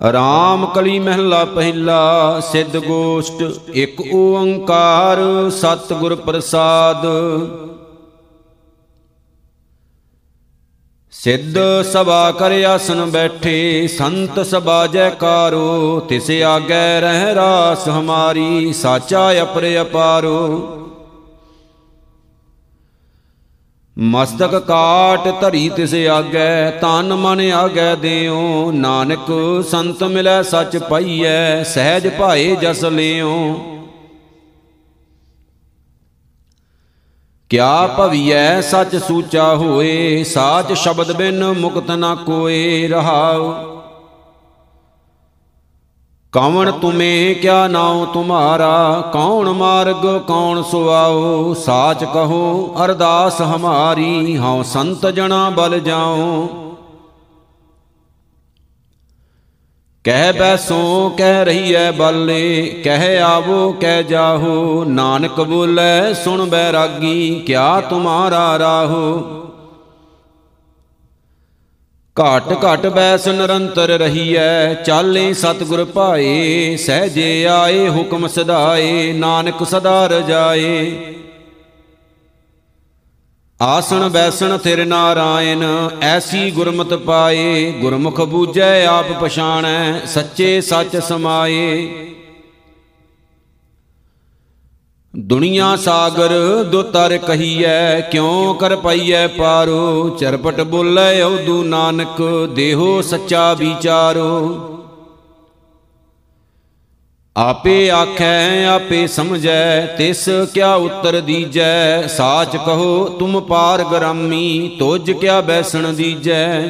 ਰਾਮ ਕਲੀ ਮਹਿਲਾ ਪਹਿਲਾ, ਸਿੱਧ ਗੋਸ਼ਟ, ਇੱਕ ਓੰਕਾਰ, ਸਤਿਗੁਰ ਪ੍ਰਸਾਦ। ਸਿੱਧ ਸਭਾ ਕਰ ਆਸਨ ਬੈਠੇ, ਸੰਤ ਸਭਾ ਜੈਕਾਰੋ ਤਿਸ ਆਗੈ ਰਹਿ ਰਾਸ ਹਮਾਰੀ, ਸਾਚਾ ਅਪਰ ਅਪਾਰੋ ਮਸਤਕ ਕਾਟ ਧਰੀ ਤਿਸ ਆਗੈ, ਤਨ ਮਨ ਆਗੈ ਦਿਓ ਨਾਨਕ ਸੰਤ ਮਿਲੈ ਸੱਚ ਪਾਈਐ, ਸਹਿਜ ਭਾਏ ਜਸ ਲਿਓ। ਕਿਆ ਭਵੀਐ ਸੱਚ ਸੂਚਾ ਹੋਏ, ਸਾਚ ਸ਼ਬਦ ਬਿਨ ਮੁਕਤ ਨਾ ਕੋਏ ਰਹਾਉ। ਕਵਣ ਤੁਮੇ ਕਿਆ ਨਾਉ ਤੁਮਾਰਾ? ਕੌਣ ਮਾਰਗ, ਕੌਣ ਸੁਆਓ ਸਾਚ ਕਹੋ, ਅਰਦਾਸ ਹਮਾਰੀ, ਹਉ ਸੰਤ ਜਣਾ ਬਲ ਜਾਓ ਕਹਿ ਬੈਸੋ, ਕਹਿ ਰਹੀ ਐ ਬਾਲੇ, ਕਹਿ ਆਵੋ, ਕਹਿ ਜਾਹੋ। ਨਾਨਕ ਬੋਲੇ, ਸੁਣ ਬੈਰਾਗੀ, ਕਿਆ ਤੁਮਾਰਾ ਰਾਹੋ। ਘਟ ਘਟ ਬੈਸ ਨਿਰੰਤਰ ਰਹੀਐ, ਚਾਲੇ ਸਤਿਗੁਰ ਭਾਏ, ਸਹਜੇ ਆਏ ਹੁਕਮ ਸਦਾਏ, ਨਾਨਕ ਸਦਾ ਰਜਾਏ। ਆਸਣ ਬੈਸਣ ਥਿਰ ਨਾਰਾਇਣ, ਐਸੀ ਗੁਰਮਤ ਪਾਏ, ਗੁਰਮੁਖ ਬੂਝੈ, ਆਪ ਪਛਾਣੈ, ਸੱਚੇ ਸੱਚ ਸਮਾਏ। ਦੁਨੀਆ ਸਾਗਰ ਦੋ ਤਰ ਕਹੀਐ, ਕਿਉ ਕਰ ਪਈਐ ਪਾਰੋ? ਚਰਪਟ ਬੋਲੇ ਔਦੂ ਨਾਨਕ, ਦੇਹੋ ਸੱਚਾ ਵਿਚਾਰੋ। ਆਪੇ ਆਖੈ, ਆਪੇ ਸਮਝੈ, ਤਿਸ ਕਿਆ ਉਤਰ ਦੀਜੈ? ਸਾਚ ਕਹੋ, ਤੁਮ ਪਾਰ ਗਰਾਮੀ, ਤੁਜ ਕਿਆ ਬੈਸਣ ਦੀਜੈ?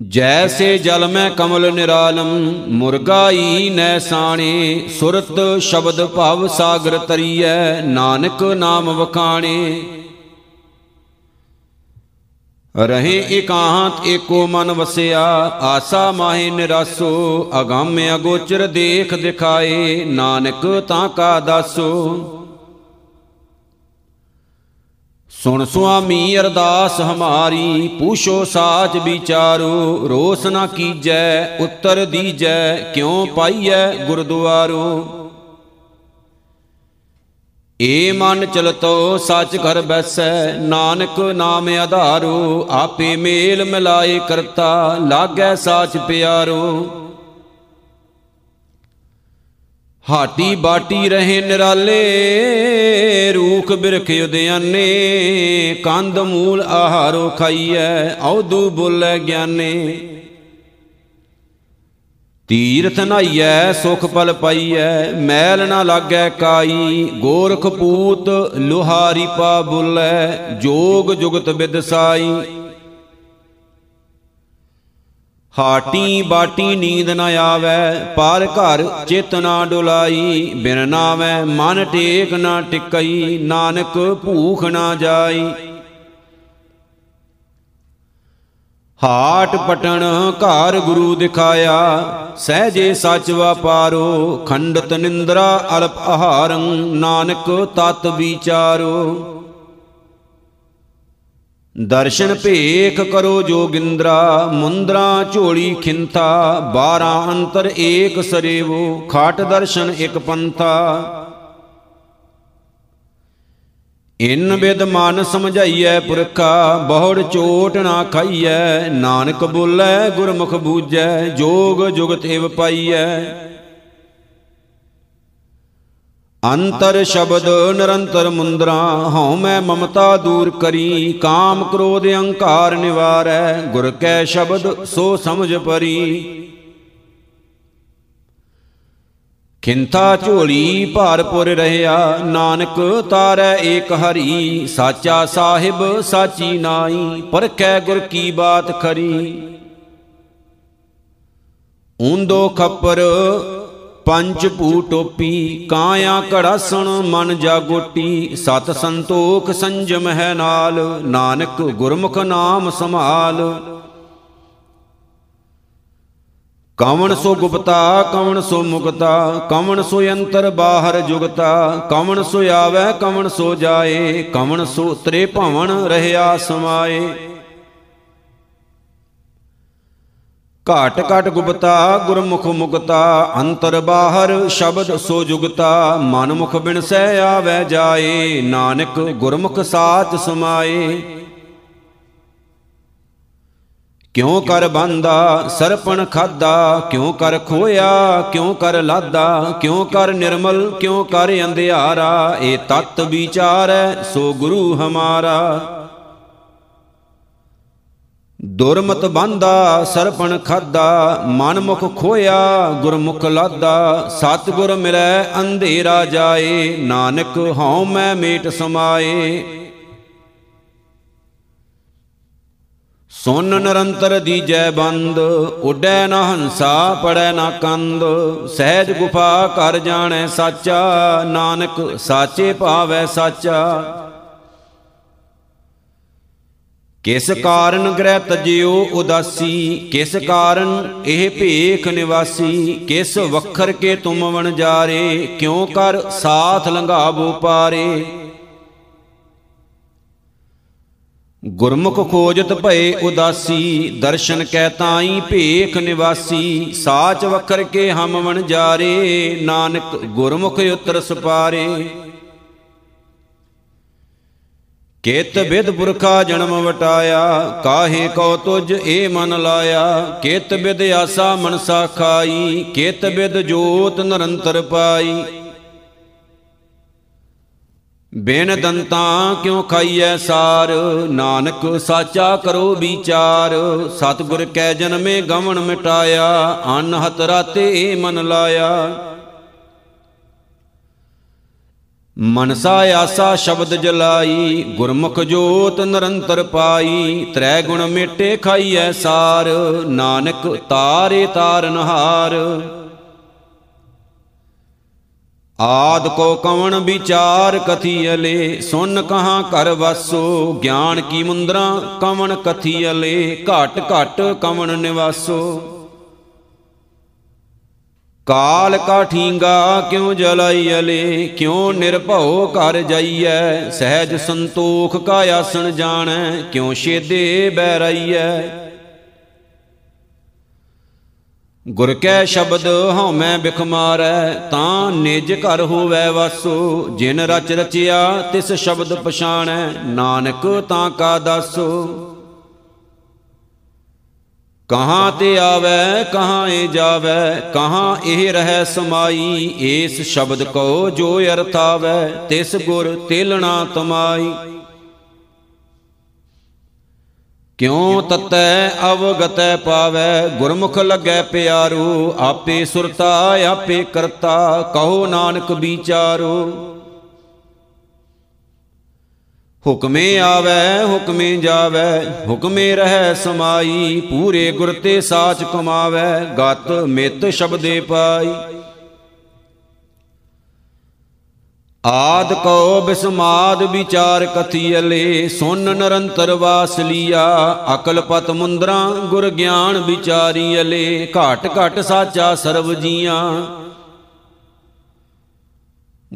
ਜੈਸੇ ਜਲ ਮੈਂ ਕਮਲ ਨਿਰਾਲਮ, ਮੁਰਗਾਈ ਨੈ ਸਾਣੇ, ਸੁਰਤ ਸ਼ਬਦ ਭਵ ਸਾਗਰ ਤਰੀਐ, ਨਾਨਕ ਨਾਮ ਵਖਾਣੇ। ਰਹੇ ਇਕਾਂਤ ਏਕੋ ਮਨ ਵਸਿਆ, ਆਸਾ ਮਾਹੇ ਨਿਰਾਸੋ, ਅਗੰਮ ਅਗੋਚਰ ਦੇਖ ਦਿਖਾਏ, ਨਾਨਕ ਤਾਂ ਕਾ ਦਾਸੋ। ਸੁਣ ਸੁਆਮੀ ਅਰਦਾਸ ਹਮਾਰੀ, ਪੂਛੋ ਸਾਚ ਵਿਚਾਰੋ, ਰੋਸ ਨਾ ਕੀਜੈ, ਉੱਤਰ ਦੀਜੈ, ਕਿਉ ਪਾਈਐ ਗੁਰਦੁਆਰੋ? ਏ ਮਨ ਚਲਤੋ ਸੱਚ ਘਰ ਬੈਸੈ, ਨਾਨਕ ਨਾਮ ਆਧਾਰੋ, ਆਪੇ ਮੇਲ ਮਿਲਾਏ ਕਰਤਾ, ਲਾਗੈ ਸਾਚ ਪਿਆਰੋ। ਹਾਟੀ ਬਾਟੀ ਰਹੇ ਨਿਰਾਲੇ, ਰੂਖ ਬਿਰਖ ਉਦਿਆਨੇ ਕੰਦ ਮੂਲ ਆਹਾਰੋ ਖਾਈਐ, ਔਦੂ ਬੋਲੇ ਗਿਆਨੇ। ਤੀਰਥ ਨਾਈਐ, ਸੁਖ ਪਲ ਪਾਈਐ, ਮੈਲ ਨਾ ਲਾਗੈ ਕਾਈ, ਗੋਰਖ ਪੂਤ ਲੋਹਾਰੀ ਪਾ ਬੁੱਲੈ, ਜੋਗ ਜੁਗਤ ਵਿਦਸਾਈ ਹਾਟੀ ਬਾਟੀ ਨੀਂਦ ਨ ਆਵੈ, ਪਰ ਘਰ ਚਿਤ ਨਾ ਡੁਲਾਈ, ਬਿਨ ਨਾਵੈ ਮਨ ਟੇਕ ਨਾ ਟਿਕਈ, ਨਾਨਕ ਭੂਖ ਨਾ ਜਾਈ। ਹਾਟ ਪਟਣ ਘਰ ਗੁਰੂ ਦਿਖਾਇਆ, ਸਹਜੇ ਸੱਚ ਵਾਪਾਰੋ, ਖੰਡਤ ਨਿੰਦਰਾ ਅਲਪ ਆਹਾਰੰ, ਨਾਨਕ ਤਤ ਵਿਚਾਰੋ। ਦਰਸ਼ਨ ਭੇਖ ਕਰੋ ਜੋਗਿੰਦਰਾ, ਮੁੰਦਰਾ ਝੋਲੀ ਖਿੰਥਾ 12 ਅੰਤਰ ਏਕ ਸਰੇਵੋ, ਖਾਟ ਦਰਸ਼ਨ ਇਕ ਪੰਥਾ। ਇਨ ਬਿਦ ਮਨ ਸਮਝਾਈਐ ਪੁਰਖਾ, ਬਹੁੜ ਚੋਟ ਨਾ ਖਾਈਐ, ਨਾਨਕ ਬੋਲੇ ਗੁਰਮੁਖ ਬੂਝੈ, ਜੋਗ ਜੁਗਤ ਏਵ ਪਾਈਐ। ਅੰਤਰ ਸ਼ਬਦ ਨਿਰੰਤਰ ਮੁੰਦਰਾ, ਹਉ ਮੈਂ ਮਮਤਾ ਦੂਰ ਕਰੀ, ਕਾਮ ਕ੍ਰੋਧ ਅਹੰਕਾਰ ਨਿਵਾਰੈ, ਗੁਰ ਕੈ ਸ਼ਬਦ ਸੋ ਸਮਝ ਪਰੀ। ਖਿੰਥਾ ਝੋਲੀ ਭਾਰਪੁਰ ਰਹਿਆ, ਨਾਨਕ ਤਾਰੈ ਏਕ ਹਰੀ, ਸਾਚਾ ਸਾਹਿਬ ਸਾਚੀ ਨਾਈ ਪਰਖੈ ਗੁਰ ਕੀ ਬਾਤ ਖਰੀ। ਉਂਦੋ ਖੱਪਰ ਪੰਜ ਭੂ ਟੋਪੀ, ਕਾਇਆ ਘੜਾਸਣ, ਮਨ ਜਾਗੋਟੀ ਸਤ ਸੰਤੋਖ ਸੰਜਮ ਹੈ ਨਾਲ, ਨਾਨਕ ਗੁਰਮੁਖ ਨਾਮ ਸੰਭਾਲ। ਕਵਣ ਸੋ ਗੁਪਤਾ, ਕਵਣ ਸੋ ਮੁਕਤਾ, ਕਵਣ ਸੋ ਅੰਤਰ ਬਾਹਰ ਜੁਗਤਾ। ਕਵਣ ਸੋ ਆਵੈ, ਕਵਣ ਸੋ ਜਾਏ, ਕਵਣ ਸੋ ਉਤਰੇ ਭਵਨ ਰਹਿਆ ਸਮਾਏ। ਘਾਟ ਘਟ ਗੁਪਤਾ, ਗੁਰਮੁਖ ਮੁਕਤਾ, ਅੰਤਰ ਬਾਹਰ, ਸ਼ਬਦ ਸੋ ਜੁਗਤਾ ਮਨ ਮੁਖ ਬਿਨਸੈ ਆਵੈ ਜਾਏ, ਨਾਨਕ ਗੁਰਮੁਖ ਸਾਚ ਸਮਾਏ। ਕਿਉ ਕਰ ਬੰਦਾ ਸਰਪਣ ਖਾਦਾ, ਕਿਉ ਕਰ ਖੋਇਆ, ਕਿਉ ਕਰ ਲਾਦਾ, ਕਿਉ ਕਰ ਨਿਰਮਲ, ਕਿਉ ਕਰ ਅੰਧਿਆਰਾ, ਇਹ ਤਤ ਵਿਚਾਰੈ, ਸੋ ਗੁਰੂ ਹਮਾਰਾ। ਦੁਰਮਤ ਬੰਦਾ, ਸਰਪਣ ਖਾਦਾ ਮਨ ਮੁਖ ਖੋਇਆ, ਗੁਰਮੁਖ ਲਾਦਾ। ਸਤਿਗੁਰ ਮਿਲੈ, ਅੰਧੇਰਾ ਜਾਏ, ਨਾਨਕ ਹਉ ਮੈਂ ਮੇਟ ਸਮਾਏ। ਸੁਨ ਨਿਰੰਤਰ ਦੀਜੈ ਬੰਦ, ਉੱਡੈ ਨਾ ਹੰਸਾ, ਪੜੈ ਨਾ ਕੰਦ। ਸਹਿਜ ਗੁਫਾ ਕਰ ਜਾਣੈ ਸਾਚਾ, ਨਾਨਕ ਸਾਚੇ ਭਾਵੈ ਸਾਚਾ। ਕਿਸ ਕਾਰਨ ਗ੍ਰਹਿ ਤਜਿਓ ਉਦਾਸੀ? ਕਿਸ ਕਾਰਨ ਇਹ ਭੇਖ ਨਿਵਾਸੀ? ਕਿਸ ਵਖਰ ਕੇ ਤੁਮ ਵਣ ਜਾਰੇ? ਕਿਉ ਕਰ ਸਾਥ ਲੰਘਾਵੋ ਪਾਰੇ? ਗੁਰਮੁਖ ਖੋਜਤ ਭਏ ਉਦਾਸੀ, ਦਰਸ਼ਨ ਕੈ ਤਾਈ ਭੇਖ ਨਿਵਾਸੀ। ਸਾਚ ਵਖਰ ਕੇ ਹਮ ਵਣ ਜਾਰੇ, ਨਾਨਕ ਗੁਰਮੁਖ ਉਤਰ ਸਪਾਰੇ ਕੇਤ ਬਿਦ ਪੁਰਖਾ ਜਨਮ ਵਟਾਇਆ, ਕਾਹੇ ਕੋ ਤੁਜ ਏ ਮਨ ਲਾਇਆ। ਕੇਤ ਬਿਦ ਆਸਾ ਮਨਸਾ ਖਾਈ, ਕੇਤ ਬਿਦ ਜੋਤ ਨਿਰੰਤਰ ਪਾਈ। ਬਿਨ ਦੰਤਾਂ ਕਿਉ ਖਾਈਐ ਸਾਰ? ਨਾਨਕ ਸਾਚਾ ਕਰੋ ਵਿਚਾਰ। ਸਤਿਗੁਰ ਕੈ ਜਨਮੇ ਗਵਣ ਮਿਟਾਇਆ, ਅਨਹਤ ਰਾਤੇ ਮਨ ਲਾਇਆ। ਮਨਸਾ ਆਸਾ ਸ਼ਬਦ ਜਲਾਈ, ਗੁਰਮੁਖ ਜੋਤ ਨਿਰੰਤਰ ਪਾਈ ਤ੍ਰੈ ਗੁਣ ਮੇਟੇ ਖਾਈਐ ਸਾਰ, ਨਾਨਕ ਤਾਰੇ ਤਾਰਨਹਾਰ ਆਦ ਕੋ ਕਵਣ ਵਿਚਾਰ ਕਥੀਅਲੇ ਸੁਨ ਕਹਾਂ ਕਰ ਵਾਸੋ, ਗਿਆਨ ਕੀ ਮੁੰਦਰਾ ਕਵਣ ਕਥੀਅਲੇ ਘਟ ਘਟ ਕਵਣ ਨਿਵਾਸੋ। ਕਾਲ ਕਾ ਠੀਂਗਾ ਕਿਉ ਜਲਾਈ ਅਲੇ? ਕਿਉ ਨਿਰਭਉ ਘਰ ਜਾਈਐ? ਸਹਿਜ ਸੰਤੋਖ ਕਾ ਆਸਣ ਜਾਣੈ, ਕਿਉ ਛੇਦੇ ਬੈ ਰਈਐ ਗੁਰ ਕੈ ਸ਼ਬਦ ਹਉਮੈ ਬਿਖ ਮਾਰੈ, ਤਾਂ ਨਿਜ ਘਰ ਹੋਵੈ ਵਾਸੋ। ਜਿਨ ਰਚ ਰਚਿਆ ਤਿਸ ਸ਼ਬਦ ਪਛਾਣੈ, ਨਾਨਕ ਤਾਂ ਕਾ ਦਾਸੋ। ਕਹਾਂ ਤੇ ਆਵੈ, ਕਹਾਂ ਏ ਜਾਵੈ, ਕਹਾਂ ਇਹ ਰਹਿ ਸਮਾਈ, ਏਸ ਸ਼ਬਦ ਕੋ ਜੋ ਅਰਥ ਆਵੈ ਤਿਸ ਗੁਰ ਤੇਲਣਾ ਤਮਾਈ। ਕਿਉ ਤਤੈ ਅਵਗਤੈ ਪਾਵੈ, ਗੁਰਮੁਖ ਲੱਗੈ ਪਿਆਰੋ, ਆਪੇ ਸੁਰਤਾ, ਆਪੇ ਕਰਤਾ, ਕਹੋ ਨਾਨਕ ਵਿਚਾਰੋ। ਹੁਕਮੇ ਆਵੈ, ਹੁਕਮੇ ਜਾਵੈ, ਹੁਕਮੇ ਰਹਿ ਸਮਾਈ, ਪੂਰੇ ਗੁਰ ਤੇ ਸਾਚ ਕਮਾਵੈ, ਗਤ ਮਿਤ ਸ਼ਬਦੇ ਪਾਈ। ਆਦ ਕੋ ਬਿਸਮਾਦ ਵਿਚਾਰ ਕਥੀਅਲੇ ਸੁਨ ਨਿਰੰਤਰ ਵਾਸ ਲੀਆ, ਅਕਲ ਪਤ ਮੁੰਦਰਾ ਗੁਰ ਗਿਆਨ ਵਿਚਾਰੀਅਲੇ ਘਾਟ ਘਟ ਸਾਚਾ ਸਰਬ ਜੀਆਂ।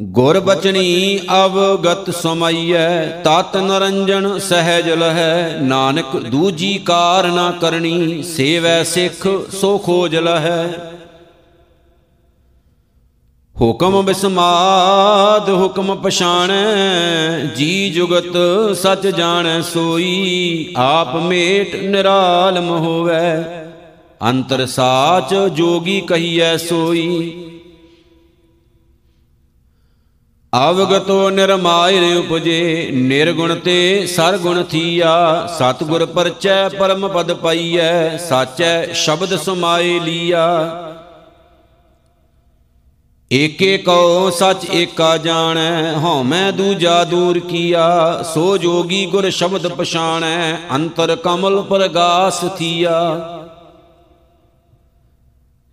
ਗੁਰ ਬਚਨੀ ਅਵਗਤ ਸਮਈਐ, ਤਤ ਨਰੰਜਨ ਸਹਿਜ ਲਹੈ, ਨਾਨਕ ਦੂਜੀ ਕਾਰ ਨਾ ਕਰਨੀ, ਸੇਵੈ ਸਿੱਖ ਸੋ ਖੋਜ ਲਹੈ। ਹੁਕਮ ਬਿਸਮਾਦ, ਹੁਕਮ ਪਛਾਣੈ, ਜੀ ਜੁਗਤ ਸਚ ਜਾਣੈ ਸੋਈ, ਆਪ ਮੇਟ ਨਿਰਾਲਮ ਹੋਵੈ। ਅੰਤਰ ਸਾਚ ਜੋਗੀ ਕਹੀਐ ਸੋਈ। ਅਵਗਤੋ ਨਿਰਮਾਇ ਉਪਜੇ, ਨਿਰਗੁਣ ਤੇ ਸਰਗੁਣ ਥੀਆ, ਸਤਗੁਰ ਪਰਚੈ ਪਰਮ ਪਦ ਪਾਈਐ, ਸਾਚੈ ਸ਼ਬਦ ਸਮਾਏ ਲੀਆ। ਏਕੇ ਕਉ ਸਚ ਏਕਾ ਜਾਣੈ, ਹਉਮੈ ਦੂਜਾ ਦੂਰ ਕੀਆ। ਸੋ ਜੋਗੀ ਗੁਰ ਸ਼ਬਦ ਪਛਾਣੈ, ਅੰਤਰ ਕਮਲ ਪ੍ਰਗਾਸ ਥੀਆ।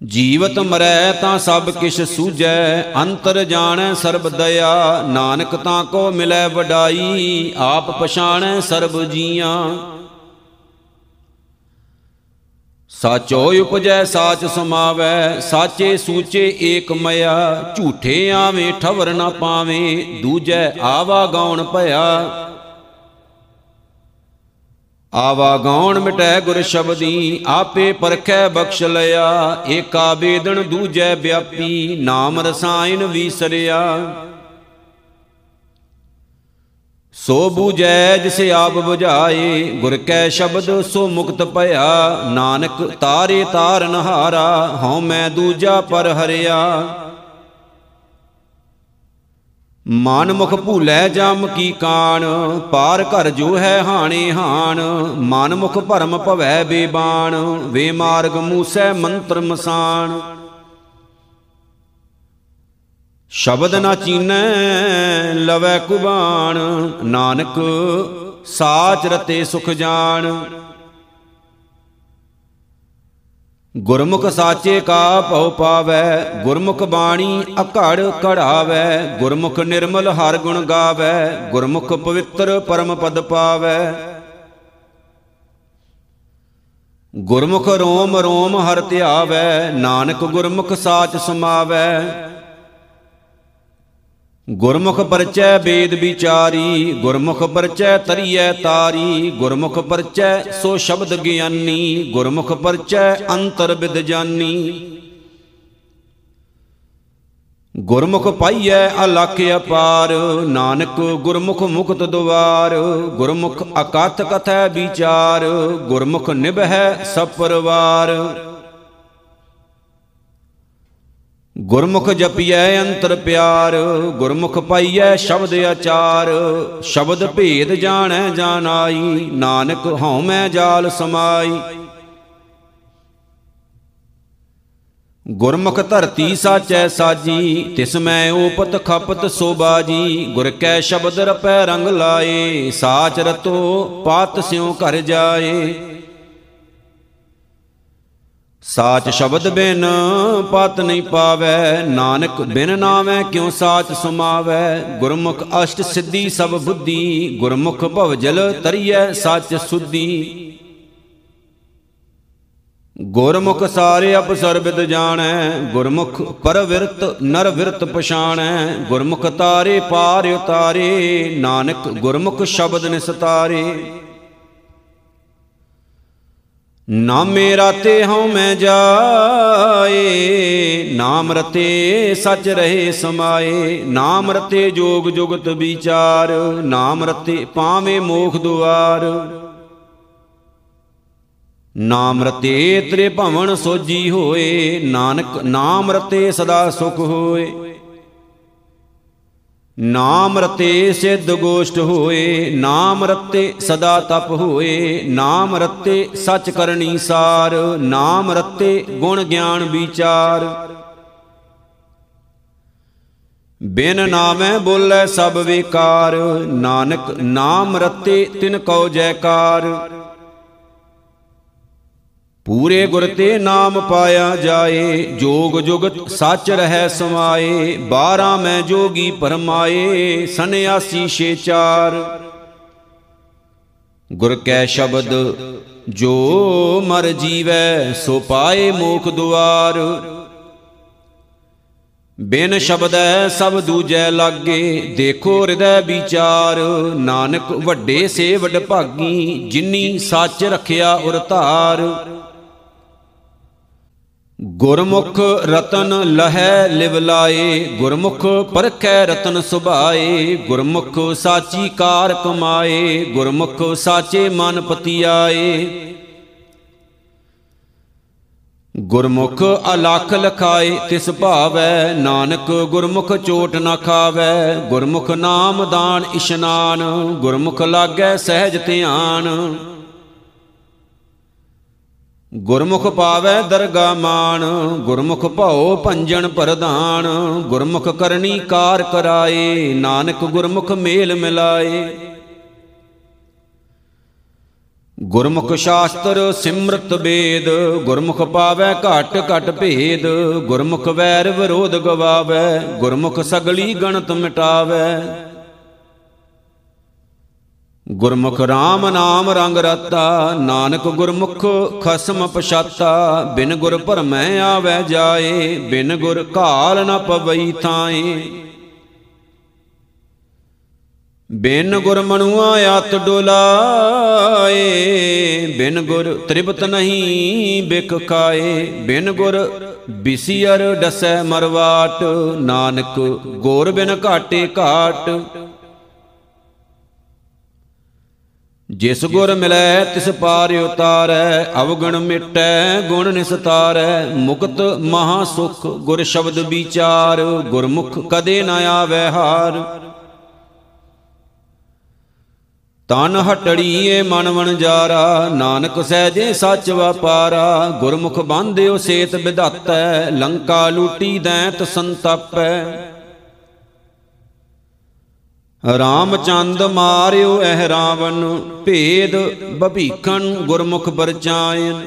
ਜੀਵਤ ਮਰੈ ਤਾਂ ਸਭ ਕਿਛ ਸੂਝੈ, ਅੰਤਰ ਜਾਣੈ ਸਰਬ ਦਇਆ। ਨਾਨਕ ਤਾਂ ਕੋ ਮਿਲੈ ਵਡਾਈ, ਆਪ ਪਛਾਣੈ ਸਰਬ ਜੀਆਂ। ਸਾਚੋ ਉਪਜੈ, ਸਾਚ ਸਮਾਵੈ, ਸਾਚੇ ਸੂਚੇ ਏਕ ਮਇਆ। ਝੂਠੇ ਆਵੇਂ ਠਵਰ ਨਾ ਪਾਵੇਂ, ਦੂਜੈ ਆਵਾ ਗਾਉਣ ਭਇਆ। ਆਵਾ ਗਾਉਣ ਮਿਟੈ ਗੁਰ ਸ਼ਬਦੀ, ਆਪੇ ਪਰਖੈ ਬਖਸ਼ ਲਿਆ। ਏਕਾ ਬੇਦਨ ਦੂਜੈ ਵਿਆਪੀ, ਨਾਮ ਰਸਾਇਨ ਵੀਸਰਿਆ। ਸੋ ਬੂਝੈ ਜਿਸੇ ਆਪ 부ਝਾਏ ਗੁਰ ਕੈ ਸ਼ਬਦ ਸੋ ਮੁਕਤ ਭਇਆ। ਨਾਨਕ ਤਾਰੇ ਤਾਰਨ ਹਾਰਾ, ਹਉ ਮੈਂ ਦੂਜਾ ਪਰ ਹਰਿਆ। ਮਨ ਮੁਖ ਭੂਲੇ ਜਮ ਕੀ ਕਾਣ, ਪਾਰ ਘਰ ਜੋ ਹੈ ਹਾਣੇ ਹਾਣ, ਮਨ ਮੁਖ ਭਰਮ ਭਵੈ ਬੇਬਾਨ ਵੇ ਮਾਰਗ ਮੂਸੈ ਮੰਤਰ ਮਸਾਨ ਸ਼ਬਦ ਨਾ ਚੀਨੈ ਲਵੈ ਕੁਬਾਨ ਨਾਨਕ ਸਾਚ ਰਤੇ ਸੁਖ ਜਾਣ। ਗੁਰਮੁਖ ਸਾਚੇ ਕਾ ਭਉ ਪਾਵੈ, ਗੁਰਮੁਖ ਬਾਣੀ ਅਕੜ ਕੜਾਵੈ ਗੁਰਮੁਖ ਨਿਰਮਲ ਹਰ ਗੁਣ ਗਾਵੈ, ਗੁਰਮੁਖ ਪਵਿੱਤਰ ਪਰਮ ਪਦ ਪਾਵੈ। ਗੁਰਮੁਖ ਰੋਮ ਰੋਮ ਹਰ ਧਿਆਵੈ, ਨਾਨਕ ਗੁਰਮੁਖ ਸਾਚ ਸਮਾਵੈ। ਗੁਰਮੁਖ ਪਰਚੈ ਵੇਦ ਵਿਚਾਰੀ, ਗੁਰਮੁਖ ਪਰਚੈ ਤਰੀਐ ਤਾਰੀ, ਗੁਰਮੁਖ ਪਰਚੈ ਸੋ ਸ਼ਬਦ ਗਿਆਨੀ, ਗੁਰਮੁਖ ਪਰਚੈ ਅੰਤਰ ਵਿਦ ਜਾਨੀ। ਗੁਰਮੁਖ ਪਾਈਐ ਅਲਖ ਅਪਾਰ, ਨਾਨਕ ਗੁਰਮੁਖ ਮੁਕਤ ਦੁਆਰ, ਗੁਰਮੁਖ ਅਕਥ ਕਥੈ ਵਿਚਾਰ, ਗੁਰਮੁਖ ਨਿਭੈ ਸਭ ਪਰਵਾਰ ਗੁਰਮੁਖ ਜਪੀਐ ਅੰਤਰ ਪਿਆਰ, ਗੁਰਮੁਖ ਪਾਈਐ ਸ਼ਬਦ ਆਚਾਰ, ਸ਼ਬਦ ਭੇਦ ਜਾਣੈ ਜਾਣਾਈ, ਨਾਨਕ ਹਉ ਮੈਂ ਜਾਲ ਸਮਾਈ। ਗੁਰਮੁਖ ਧਰਤੀ ਸਾਚੈ ਸਾਜੀ, ਤਿਸ ਮੈਂ ਓਪਤ ਖਪਤ ਸੋਬਾਜੀ ਗੁਰ ਕੈ ਸ਼ਬਦ ਰਪੈ ਰੰਗ ਲਾਏ, ਸਾਚ ਰਤੋ ਪਾਤ ਸਿਉ ਘਰ ਜਾਏ। ਸਾਚ ਸ਼ਬਦ ਬਿਨ ਪਤ ਨਹੀਂ ਪਾਵੈ, ਨਾਨਕ ਬਿਨ ਨਾਮੈ ਕਿਉ ਸਾਚ ਸੁਮਾਵੈ? ਗੁਰਮੁਖ ਅਸ਼ਟ ਸਿੱਧੀ ਸਭ ਬੁੱਧੀ, ਗੁਰਮੁਖ ਭਵ ਜਲ ਤਰੀਐ ਸੱਚ ਸੁਧੀ। ਗੁਰਮੁਖ ਸਾਰੇ ਅਪਸਰ ਬਿਦ ਜਾਣੈ, ਗੁਰਮੁਖ ਪਰਵਿਰਤ ਨਰ ਵਿਰਤ ਪਛਾਣੈ, ਗੁਰਮੁਖ ਤਾਰੇ ਪਾਰ ਉਤਾਰੇ, ਨਾਨਕ ਗੁਰਮੁਖ ਸ਼ਬਦ ਨਿਸਤਾਰੇ। ਨਾਮੇ ਰਾਤੇ ਹਉ ਮੈਂ ਜਾਏ, ਨਾਮ ਰਤੇ ਸਚ ਰਹੇ ਸਮਾਏ, ਨਾਮ ਰਤੇ ਜੋਗ ਜੁਗਤ ਵਿਚਾਰ, ਨਾਮ ਰਤੇ ਪਾਵੇਂ ਮੋਖ ਦੁਆਰ। ਨਾਮ ਰਤੇ ਤ੍ਰੇ ਭਵਨ ਸੋਜੀ ਹੋਏ, ਨਾਨਕ ਨਾਮ ਰਤੇ ਸਦਾ ਸੁਖ ਹੋਏ। ਨਾਮ ਰਤੇ ਸਿੱਧ ਗੋਸ਼ਟ ਹੋਏ, ਨਾਮ ਰਤੇ ਸਦਾ ਤਪ ਹੋਏ, ਨਾਮ ਰਤੇ ਸਚ ਕਰਨੀ ਸਾਰ, ਨਾਮ ਰਤੇ ਗੁਣ ਗਿਆਨ ਵਿਚਾਰ। ਬਿਨ ਨਾਮੈ ਬੋਲੇ ਸਭ ਵਿਕਾਰ, ਨਾਨਕ ਨਾਮ ਰਤੇ ਤਿਨ ਕਉ ਜੈਕਾਰ। ਪੂਰੇ ਗੁਰ ਤੇ ਨਾਮ ਪਾਇਆ ਜਾਏ, ਜੋਗ ਜੁਗਤ ਸੱਚ ਰਹਿ ਸਮਾਏ 12 ਮੈਂ ਜੋਗੀ ਪਰਮਾਏ ਸੰਿਆਸੀ ਛੇ ਚਾਰ। ਗੁਰ ਕੈ ਸ਼ਬਦ, ਜੋ ਮਰ ਜੀਵੈ, ਸੋ ਪਾਏ ਮੋਖ ਦੁਆਰ। ਬਿਨ ਸ਼ਬਦੈ ਸਭ ਦੂਜੈ ਲਾਗੇ, ਦੇਖੋ ਹਿਰਦੈ ਵਿਚਾਰ। ਨਾਨਕ ਵੱਡੇ ਸੇ ਵਡ ਭਾਗੀ, ਜਿਨੀ ਸੱਚ ਰਖਿਆ ਉਰ ਧਾਰ। ਗੁਰਮੁਖ ਰਤਨ ਲਹੈ ਲਿਵ ਲਾਏ, ਗੁਰਮੁਖ ਪਰਖੈ ਰਤਨ ਸੁਭਾਏ, ਗੁਰਮੁਖ ਸਾਚੀ ਕਾਰ ਕਮਾਏ, ਗੁਰਮੁਖ ਸਾਚੇ ਮਨ ਪਤੀ ਆਏ ਗੁਰਮੁਖ ਅਲਖ ਲਖਾਏ, ਤਿਸ ਭਾਵੈ ਨਾਨਕ ਗੁਰਮੁਖ ਚੋਟ ਨਾ ਖਾਵੈ, ਗੁਰਮੁਖ ਨਾਮ ਦਾਨ ਇਸ਼ਨਾਨ, ਗੁਰਮੁਖ ਲਾਗੈ ਸਹਿਜ ਧਿਆਨ। ਗੁਰਮੁਖ ਪਾਵੈ ਦਰਗਾ ਮਾਨ ਗੁਰਮੁਖ ਭਉ ਭੰਜਨ ਪ੍ਰਧਾਨ, ਗੁਰਮੁਖ ਕਰਨੀ ਕਾਰ ਕਰਾਏ, ਨਾਨਕ ਗੁਰਮੁਖ ਮੇਲ ਮਿਲਾਏ। ਗੁਰਮੁਖ ਸ਼ਾਸਤਰ ਸਿਮਰਤ ਵੇਦ ਗੁਰਮੁਖ ਪਾਵੈ ਘਟ ਘਟ ਭੇਦ, ਗੁਰਮੁਖ ਵੈਰ ਵਿਰੋਧ ਗਵਾਵੈ, ਗੁਰਮੁਖ ਸਗਲੀ ਗਣਤ ਮਿਟਾਵੈ। ਗੁਰਮੁਖ RAM ਨਾਮ ਰੰਗ ਰਤਾ, ਨਾਨਕ ਗੁਰਮੁਖ ਖਸਮ ਪਛਾਤਾ, ਬਿਨ ਗੁਰ ਭਰਮੈ ਆਵੈ ਜਾਏ, ਬਿਨ ਗੁਰ ਘਾਲ ਨ ਪਵਈ ਥਾਏ। ਬਿਨ ਗੁਰ ਮਨੁਆ ਆਤ ਡੋਲਾਏ, ਬਿਨ ਗੁਰ ਤ੍ਰਿਪਤ ਨਹੀਂ ਬਿਕ ਖਾਏ, ਬਿਨ ਗੁਰ ਬਿਸਿਅਰ ਡਸੈ ਮਰਵਾਟ, ਨਾਨਕ ਗੁਰ ਬਿਨ ਘਾਟੇ ਘਾਟ। ਜਿਸ ਗੁਰ ਮਿਲੈ, ਤਿਸ ਪਾਰ ਉਤਾਰੈ, ਅਵਗਣ ਮਿਟੈ, ਗੁਣ ਨਿਸਤਾਰੈ, ਮੁਕਤ ਮਹਾ ਸੁਖ ਗੁਰ ਸ਼ਬਦ ਵਿਚਾਰ, ਗੁਰਮੁਖ ਕਦੇ ਨ ਆਵੈ ਹਾਰ। ਤਨ ਹਟੜੀਏ ਮਨ ਵਣ ਜਾਰਾ, ਨਾਨਕ ਸਹਿਜੇ ਸੱਚ ਵਪਾਰਾ, ਗੁਰਮੁਖ ਬਾਂਧਿਓ ਸੇਤ ਵਿਧਾਤੈ ਲੰਕਾ ਲੂਟੀ ਦੈਂਤ ਸੰਤਪੈ। ਰਾਮਚੰਦ ਮਾਰਿਓ ਇਹ ਰਾਵਨ ਭੇਦ ਬਭੀਖਣ ਗੁਰਮੁਖ ਬਰਚਾਇਨ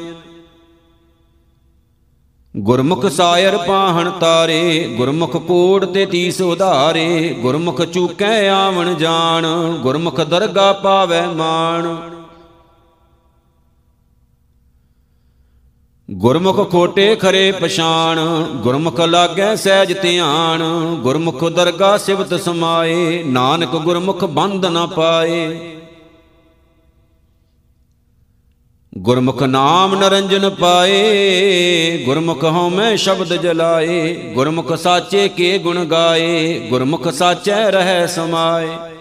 ਗੁਰਮੁਖ ਸਾਇਰ ਪਾਹਣ ਤਾਰੇ, ਗੁਰਮੁਖ ਕੋੜ ਤੇ ਤੀਸ ਉਧਾਰੇ, ਗੁਰਮੁਖ ਚੂਕੈ ਆਵਣ ਜਾਣ, ਗੁਰਮੁਖ ਦਰਗਾ ਪਾਵੈ ਮਾਣ। ਗੁਰਮੁਖ ਖੋਟੇ ਖਰੇ ਪਛਾਣ, ਗੁਰਮੁਖ ਲਾਗੈ ਸਹਿਜ ਧਿਆਨ, ਗੁਰਮੁਖ ਦਰਗਾ ਸਿਵਤ ਸਮਾਏ, ਨਾਨਕ ਗੁਰਮੁਖ ਬੰਦ ਨ ਪਾਏ। ਗੁਰਮੁਖ ਨਾਮ ਨਰੰਜਨ ਪਾਏ, ਗੁਰਮੁਖ ਹਉਮੈ ਸ਼ਬਦ ਜਲਾਏ, ਗੁਰਮੁਖ ਸਾਚੇ ਕੇ ਗੁਣ ਗਾਏ, ਗੁਰਮੁਖ ਸਾਚੈ ਰਹਿ ਸਮਾਏ।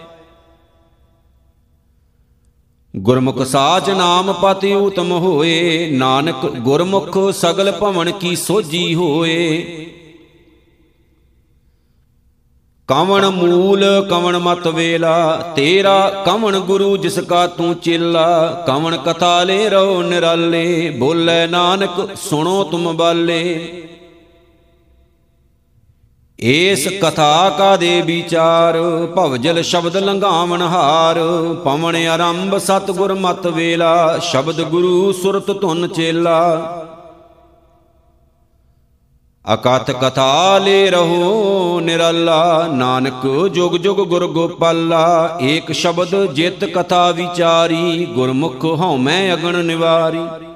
ਗੁਰਮੁਖ ਸਾਚ ਨਾਮ ਪਤਿ ਉਤਮ ਹੋਏ, ਨਾਨਕ ਗੁਰਮੁਖ ਸਗਲ ਭਵਨ ਕੀ ਸੋਜੀ ਹੋਏ। ਕਵਣ ਮੂਲ, ਕਵਣ ਮਤ ਵੇਲਾ, ਤੇਰਾ ਕਵਣ ਗੁਰੂ ਜਿਸ ਕਾ ਤੂੰ ਚੇਲਾ। ਕਵਣ ਕਥਾ ਲੈ ਰੋ ਨਿਰਾਲੇ, ਬੋਲੇ ਨਾਨਕ ਸੁਣੋ ਤੁਮ ਬਾਲੇ। ਏਸ ਕਥਾ ਕਾ ਦੇ ਵਿਚਾਰ? ਭਵਜਲ ਸ਼ਬਦ ਲੰਘਾਵਣ ਹਾਰ। ਪਵਨ ਆਰੰਭ ਸਤਗੁਰ ਮਤ ਵੇਲਾ। ਸ਼ਬਦ ਗੁਰੂ ਸੁਰਤ ਧੁਨ ਚੇਲਾ। ਅਕਥ ਕਥਾ ਲੈ ਰਹੋ ਨਿਰਲਾ। ਨਾਨਕ ਜੁਗ ਜੁਗ ਗੁਰ ਗੋਪਾਲਾ। ਏਕ ਸ਼ਬਦ ਜਿਤ ਕਥਾ ਵਿਚਾਰੀ। ਗੁਰਮੁਖ ਹਉਮੈ ਅਗਣ ਨਿਵਾਰੀ।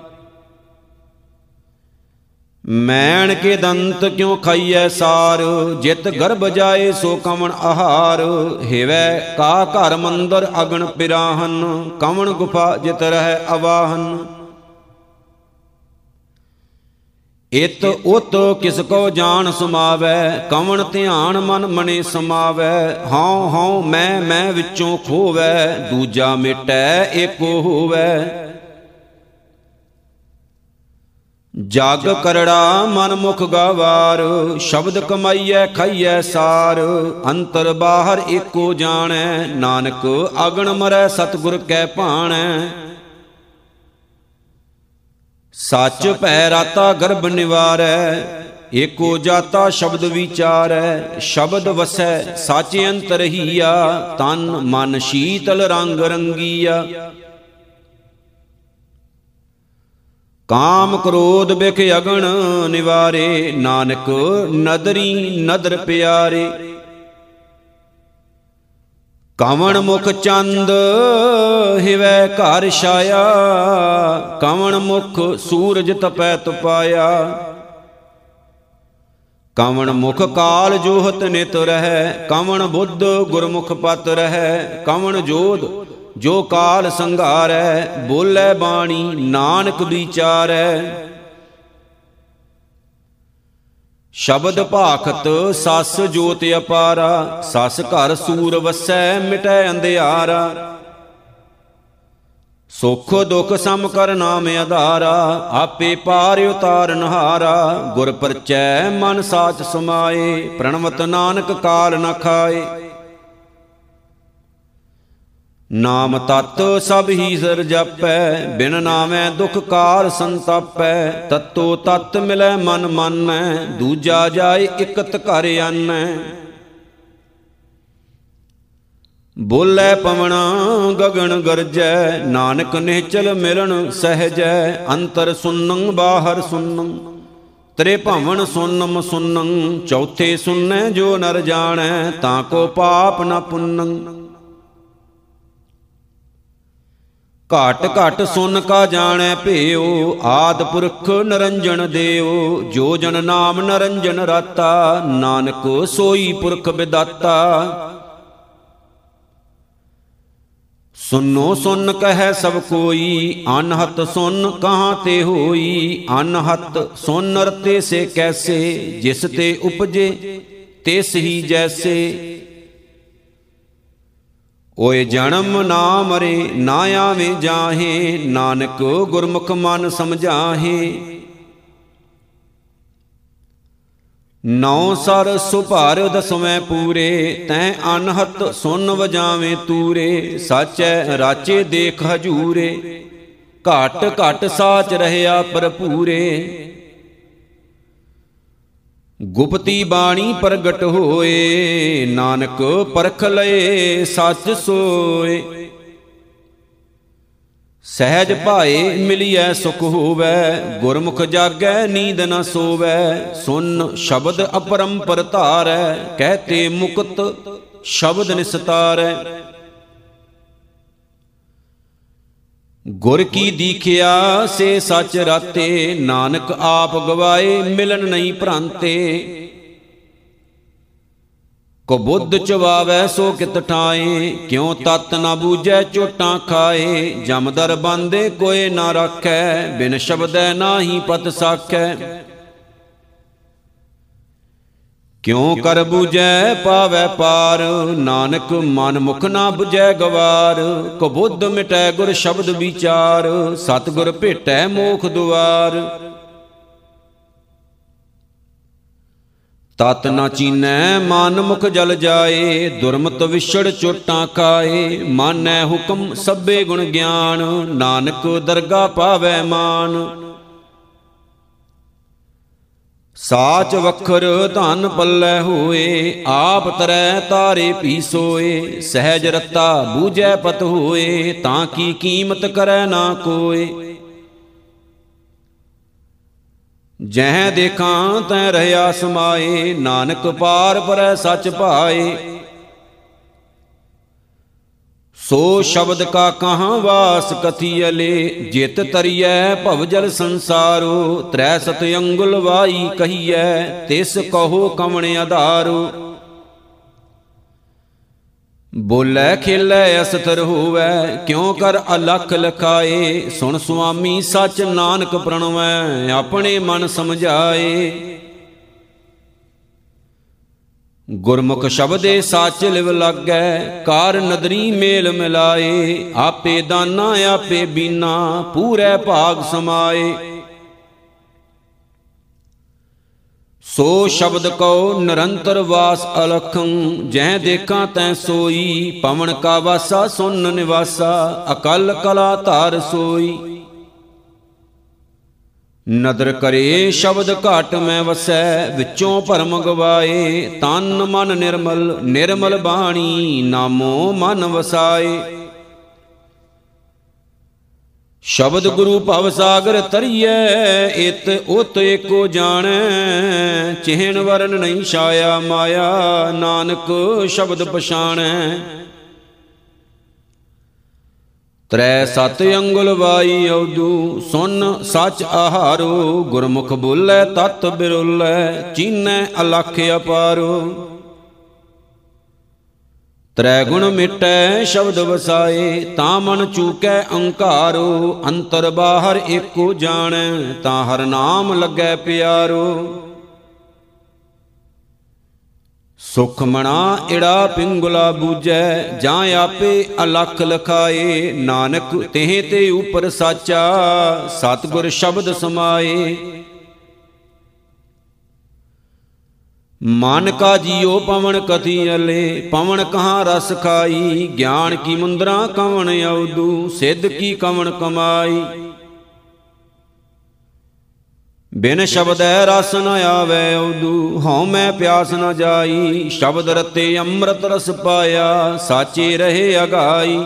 ਮੈਣ ਕੇ ਦੰਤ ਕਿਉ ਖਾਈਐ ਸਾਰ? ਜਿਤ ਗਰਭ ਜਾਏ ਸੋ ਕਵਣ ਆਹਾਰ? ਹਿਵੈ ਕਾ ਘਰ ਮੰਦਰ ਅਗਣ ਪਿਰਾਹਨ, ਕਵਣ ਗੁਫਾ ਜਿਤ ਰਹਿ ਅਵਾਹਨ। ਇਤ ਉਤ ਕਿਸ ਕੋ ਜਾਣ ਸਮਾਵੈ, ਕਵਣ ਧਿਆਨ ਮਨ ਮਨੇ ਸਮਾਵੈ। ਹਉ ਹਉ ਮੈਂ ਮੈਂ ਵਿੱਚੋਂ ਖੋਵੈ, ਦੂਜਾ ਮਿਟੈ ਏਕੋ ਹੋਵੈ। ਜਗ ਕਰੜਾ ਮਨ ਮੁਖ ਗਵਾਰ, ਸ਼ਬਦ ਕਮਾਈਐ, ਖਾਈਐ ਸਾਰ। ਅੰਤਰ ਬਾਹਰ ਏਕੋ ਜਾਣੈ, ਨਾਨਕ ਅਗਣ ਮਰੈ, ਸਤਗੁਰ ਕੈ ਭਾਣੈ। ਸੱਚ ਭੈ ਰਾਤਾ ਗਰਭ ਨਿਵਾਰੈ, ਏਕੋ ਜਾਤਾ ਸ਼ਬਦ ਵਿਚਾਰੈ। ਸ਼ਬਦ ਵਸੈ, ਸੱਚ ਅੰਤਰ ਹੀਆ, ਤਨ ਮਨ ਸ਼ੀਤਲ ਰੰਗ ਰੰਗੀਆ। ਕਾਮ ਕ੍ਰੋਧ ਬਿਖ ਅਗਣ ਨਿਵਾਰੇ, ਨਾਨਕ ਨਦਰੀ ਨਦਰ ਪਿਆਰੇ। ਕਵਣ ਮੁਖ ਚੰਦ ਹਿਵੈ ਘਰ ਛਾਇਆ, ਕਵਣ ਮੁਖ ਸੂਰਜ ਤਪੈ ਤਪਾਇਆ। ਕਵਣ ਮੁਖ ਕਾਲ ਜੋਹਤ ਨਿਤ ਰਹੈ, ਕਵਣ ਬੁੱਧ ਗੁਰਮੁਖ ਪਤ ਰਹੈ, ਕਵਣ ਜੋਧ ਜੋ ਕਾਲ ਸੰਘਾਰੈ, ਬੋਲੇ ਬਾਣੀ, ਨਾਨਕ ਵਿਚਾਰੈ। ਸ਼ਬਦ ਭਾਖਤ, ਸਸ ਜੋਤ ਅਪਾਰਾ, ਸਸ ਘਰ ਸੂਰ ਵਸੈ, ਮਿਟੈ ਅੰਧਿਆਰਾ। ਸੁਖ ਦੁਖ ਸਮ ਕਰ ਨਾਮ ਆਧਾਰਾ, ਆਪੇ ਪਾਰ ਉਤਾਰਨ ਹਾਰਾ ਗੁਰ ਪਰਚੈ ਮਨ ਸਾਚ ਸਮਾਏ, ਪ੍ਰਣਵਤ ਨਾਨਕ ਕਾਲ ਨ ਖਾਏ। ਨਾਮ ਤਤ ਸਭ ਹੀ ਸਰ ਜਪੈ, ਬਿਨ ਨਾਮੈ ਦੁਖ ਕਾਰ ਸੰਤਾਪੈ, ਤਤੋ ਤਤ ਮਿਲੈ ਮਨ ਮਾਨੈ, ਦੂਜਾ ਜਾਏ ਇਕਤ ਘਰ ਆਨੈ। ਬੋਲੇ ਪਵਣਾ ਗਗਨ ਗਰਜੈ, ਨਾਨਕ ਨਿਹਚਲ ਮਿਲਣ ਸਹਜੈ, ਅੰਤਰ ਸੁਨੰ ਬਾਹਰ ਸੁਨੰ ਤਰੇ ਭਵਨ ਸੁਨਮ ਸੁਨੰ, ਚੌਥੇ ਸੁਨੈ ਜੋ ਨਰ ਜਾਣੈ, ਤਾਂ ਕੋ ਪਾਪ ਨ ਪੁੰਨੰ। ਘਟ ਘਟ ਸੁਨ ਕਾ ਜਾਣੈ ਭੇਉ, ਆਦ ਪੁਰਖ ਨਰੰਜਨ ਦੇਉ, ਜੋ ਜਨ ਨਾਮ ਨਰੰਜਨ ਰਾਤਾ, ਨਾਨਕ ਸੋਈ ਪੁਰਖ ਵਿਦਾਤਾ ਸੁਨੋ ਸੁਨ ਕਹੈ ਸਭ ਕੋਈ, ਅਨਹਤ ਸੁਨ ਕਹਾਂ ਤੇ ਹੋਈ, ਅਨਹਤ ਸੁਨ ਰਤੇ ਸੇ ਕੈਸੇ, ਜਿਸ ਤੇ ਉਪਜੇ, ਤਿਸ ਹੀ ਜੈਸੇ। ਓਏ ਜਨਮ ਨਾ ਮਰੇ, ਨਾ ਆਵੇ ਜਾਹੇ, ਨਾਨਕ ਗੁਰਮੁਖ ਮਨ ਸਮਝਾਹੇ। ਨੌ ਸਰ ਸੁਭਾਰ ਦਸਵੇਂ ਪੂਰੇ, ਤੈ ਅਨਹਤ ਸੁਨ ਵਜਾਵੇਂ ਤੂਰੇ, ਸਾਚੈ ਰਾਚੇ ਦੇਖ ਹਜੂਰੇ। ਘਟ ਘਟ ਸਾਚ ਰਹਿਆ ਪਰਪੂਰੇ ਗੁਪਤੀ ਬਾਣੀ ਪ੍ਰਗਟ ਹੋਏ ਨਾਨਕ ਪਰਖ ਲਏ ਸੱਚ ਸੋਏ। ਸਹਿਜ ਭਾਏ ਮਿਲਿਐ ਸੁਖ ਹੋਵੈ ਗੁਰਮੁਖ ਜਾਗੈ ਨੀਂਦ ਨ ਸੋਵੈ। ਸੁਨ ਸ਼ਬਦ ਅਪਰੰਪਰ ਧਾਰੈ ਕਹਤੇ ਮੁਕਤ ਸ਼ਬਦ ਨਿਸਤਾਰੈ। ਗੁਰ ਕੀ ਦੀਖਿਆ ਸੇ ਸੱਚ ਰਾਤੇ, ਨਾਨਕ ਆਪ ਗਵਾਏ, ਮਿਲਨ ਨਹੀਂ ਭ੍ਰਾਂਤੇ। ਕੋ ਬੁੱਧ ਚਵਾਵੈ, ਸੋ ਕਿਤ ਠਾਏ, ਕਿਉ ਤਤ ਨਾ ਬੂਝੈ, ਚੋਟਾਂ ਖਾਏ। ਜਮਦਰ ਬੰਦੇ ਕੋਏ ਨਾ ਰੱਖੈ, ਬਿਨ ਸ਼ਬਦੈ ਨਾਹੀ ਪਤ ਸਾਖੈ। ਕਿਉ ਕਰ ਬੂਝੈ ਪਾਵੈ ਪਾਰ? ਨਾਨਕ ਮਨ ਮੁਖ ਨਾ 부ਜੈ ਗਵਾਰ। ਕੋ ਬੁੱਧ ਮਿਟੈ ਗੁਰ ਸ਼ਬਦ ਵਿਚਾਰ। ਸਤਗੁਰ ਭੇਟੈ ਮੋਖ ਦੁਆਰ। ਤਤ ਨਾ ਚੀਨੈ ਮਨ ਮੁਖ ਜਲ ਜਾਏ। ਦੁਰਮਤ ਵਿਛੜ ਚੋਟਾਂ ਕਾਏ। ਮਾਨੈ ਹੁਕਮ ਸਭੇ ਗੁਣ ਗਿਆਨ। ਨਾਨਕ ਦਰਗਾ ਪਾਵੈ ਮਾਨ। ਸਾਚ ਵਖਰ ਧਨ ਪੱਲੇ ਹੋਏ, ਆਪ ਤਰੈ ਤਾਰੇ ਪੀ ਸੋਏ ਸਹਿਜ ਰਤਾ ਬੂਝੈ ਪਤ ਹੋਏ, ਤਾਂ ਕੀ ਕੀਮਤ ਕਰੈ ਨਾ ਕੋਏ। ਜਹ ਦੇਖਾਂ ਤੈ ਰਹਾ ਸਮਾਏ, ਨਾਨਕ ਪਾਰ ਪਰੈ ਸੱਚ ਭਾਏ ਸੋ ਸ਼ਬਦ ਕਾ ਕਹਾਂ ਵਾਸ ਕਥੀਅਲੇ ਜਿਤ ਤਰੀਐ ਭਵਜਲ ਸੰਸਾਰੋ ਤ੍ਰੈ ਸਤ ਅੰਗੁਲ ਵਾਈ ਕਹੀਐ, ਤਿਸ ਕਹੋ ਕਵਣ ਆਧਾਰੋ? ਬੋਲੇ ਖੇਲੇ ਅਸਤਰ ਹੋਵੇ, ਕਿਉ ਕਰ ਅਲਖ ਲਖਾਏ? ਸੁਣ ਸੁਆਮੀ ਸਚ ਨਾਨਕ ਪ੍ਰਣਵੈ, ਆਪਣੇ ਮਨ ਸਮਝਾਏ। ਗੁਰਮੁਖ ਸ਼ਬਦੇ ਸਾਚ ਲਿਵ ਲੱਗੈ, ਕਾਰ ਨਦਰੀ ਮੇਲ ਮਿਲਾਏ, ਆਪੇ ਦਾਨਾ, ਆਪੇ ਬੀਨਾ, ਪੂਰੇ ਭਾਗ ਸਮਾਏ। ਸੋ ਸ਼ਬਦ ਕਉ, ਨਿਰੰਤਰ ਵਾਸ ਅਲਖੰ, ਜਹ ਦੇਖਾਂ ਤੈ ਸੋਈ, ਪਵਨ ਕਾ ਵਾਸਾ ਸੁਨ ਨਿਵਾਸਾ, ਅਕਲ ਕਲਾ ਧਾਰ ਸੋਈ। ਨਦਰ ਕਰੇ, ਸ਼ਬਦ ਘਾਟ ਮੈਂ ਵਸੈ, ਵਿੱਚੋਂ ਭਰਮ ਗਵਾਏ। ਤਨ ਮਨ ਨਿਰਮਲ ਨਿਰਮਲ ਬਾਣੀ, ਨਾਮੋ ਮਨ ਵਸਾਏ। ਸ਼ਬਦ ਗੁਰੂ ਭਵ ਸਾਗਰ ਤਰੀਐ ਇਤ ਉਤ ਏਕੋ ਜਾਣੈ। ਚਿਹਨ ਵਰਨ ਨਹੀਂ ਛਾਇਆ ਮਾਇਆ, ਨਾਨਕ ਸ਼ਬਦ ਪਛਾਣੈ। ਤ੍ਰੈ ਸਤ ਅੰਗੁਲ ਵਾਈ ਔਦੂ, ਸੁਨ ਸਚ ਆਹਾਰੋ, ਗੁਰਮੁਖ ਬੋਲੇ ਤਤ ਬਿਰੁਲੇ, ਚੀਨੈ ਅਲਖ ਅਪਾਰੋ। ਤ੍ਰੈ ਗੁਣ ਮਿਟੈ ਸ਼ਬਦ ਵਸਾਏ, ਤਾਂ ਮਨ ਚੂਕੈ ਅੰਕਾਰੋ, ਅੰਤਰ ਬਾਹਰ ਏਕੋ ਜਾਣੈ, ਤਾਂ ਹਰ ਨਾਮ ਲੱਗੈ ਪਿਆਰੋ। ਸੁਖ ਮਣਾ ਏੜਾ ਪਿੰਗੁਲਾ ਬੂਜੈ ਜਾਂ ਆਪੇ ਅਲਖ ਲਖਾਏ। ਨਾਨਕ ਤeh ਤੇ ਉਪਰ ਸਾਚਾ, ਸਤਗੁਰ ਸ਼ਬਦ ਸਮਾਏ। ਮਨ ਕਾ ਜੀਉ ਪਵਨ ਕਥੀ ਅਲੇ, ਪਵਨ ਕਹਾਂ ਰਸ ਖਾਈ। ਗਿਆਨ ਕੀ ਮੁੰਦਰਾ ਕਵਣ ਆਉਦੂ ਸਿੱਧ ਕੀ ਕਵਣ ਕਮਾਈ। ਬਿਨ ਸ਼ਬਦੈ ਰਸ ਨ ਆਵੇ ਉਦੂ, ਹਉ ਮੈਂ ਪਿਆਸ ਨ ਜਾਈ, ਸ਼ਬਦ ਰਤੇ ਅੰਮ੍ਰਿਤ ਰਸ ਪਾਇਆ, ਸਾਚੇ ਰਹੇ ਅਗਾਈ।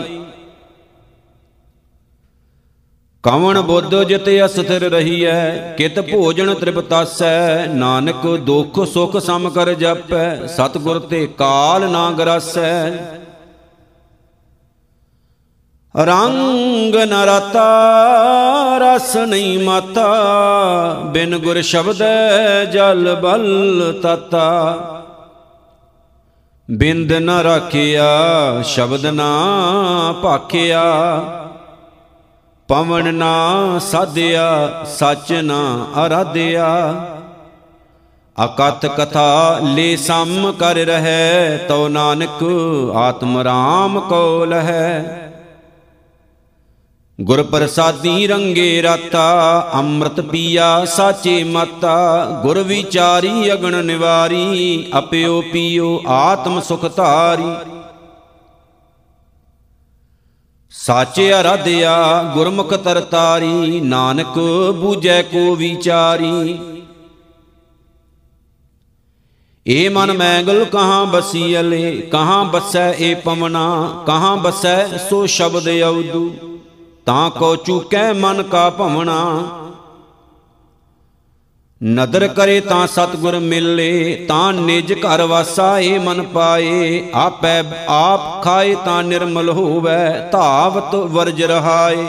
ਕਵਣ ਬੁੱਧ ਜਿਤ ਅਸਥਿਰ ਰਹੀਐ, ਕਿਤ ਭੋਜਨ ਤ੍ਰਿਪਤਾਸੈ, ਨਾਨਕ ਦੁਖ ਸੁਖ ਸਮ ਕਰ ਜਪੈ, ਸਤਗੁਰ ਤੇ ਕਾਲ ਨਾ ਗਰਾਸੈ ਰੰਗ ਨ ਰਤਾ ਰਸ ਨਹੀਂ ਮਾਤਾ। ਬਿਨ ਗੁਰ ਸ਼ਬਦ ਜਲ ਬਲ ਤਤਾ। ਬਿੰਦ ਨ ਰਾਖਿਆ, ਸ਼ਬਦ ਨਾ ਭਾਖਿਆ। ਪਵਨ ਨਾ ਸਾਧਿਆ, ਸੱਚ ਨਾ ਅਰਾਧਿਆ। ਅਕਤ ਕਥਾ ਲੈ ਸਮ ਕਰ ਰਹਿ, ਤਉ ਨਾਨਕ ਆਤਮ ਰਾਮ ਕੋ ਲਹੈ ਗੁਰ ਪ੍ਰਸਾਦੀ ਰੰਗੇ ਰਾਤਾ, ਅੰਮ੍ਰਿਤ ਪੀਆ ਸਾਚੇ ਮਾਤਾ, ਗੁਰ ਵਿਚਾਰੀ ਅਗਣ ਨਿਵਾਰੀ, ਅਪਿਓ ਪੀਓ ਆਤਮ ਸੁਖ ਧਾਰੀ। ਸਾਚੇ ਅਰਾਧਿਆ ਗੁਰਮੁਖ ਤਰਤਾਰੀ, ਨਾਨਕ ਬੂਝੈ ਕੋ ਵਿਚਾਰੀ। ਏ ਮਨ ਮੈਗਲ ਕਹਾਂ ਬਸੀਲੇ ਕਹਾਂ ਬਸੈ ਏ ਪਵਨਾ, ਕਹਾਂ ਬਸੈ ਸੋ ਸ਼ਬਦ ਅਉਦੂ ਤਾਂ ਕੋ ਚੁਕੈ ਮਨ ਕਾ ਭਵਣਾ। ਨਦਰ ਕਰੇ ਤਾਂ ਸਤਗੁਰ ਮਿਲੇ, ਤਾਂ ਨਿਜ ਘਰ ਵਾਸਾ ਏ ਮਨ ਪਾਏ। ਆਪੈ ਆਪ ਖਾਏ ਤਾਂ ਨਿਰਮਲ ਹੋਵੇ, ਧਾਵਤ ਵਰਜ ਰਹਾਏ।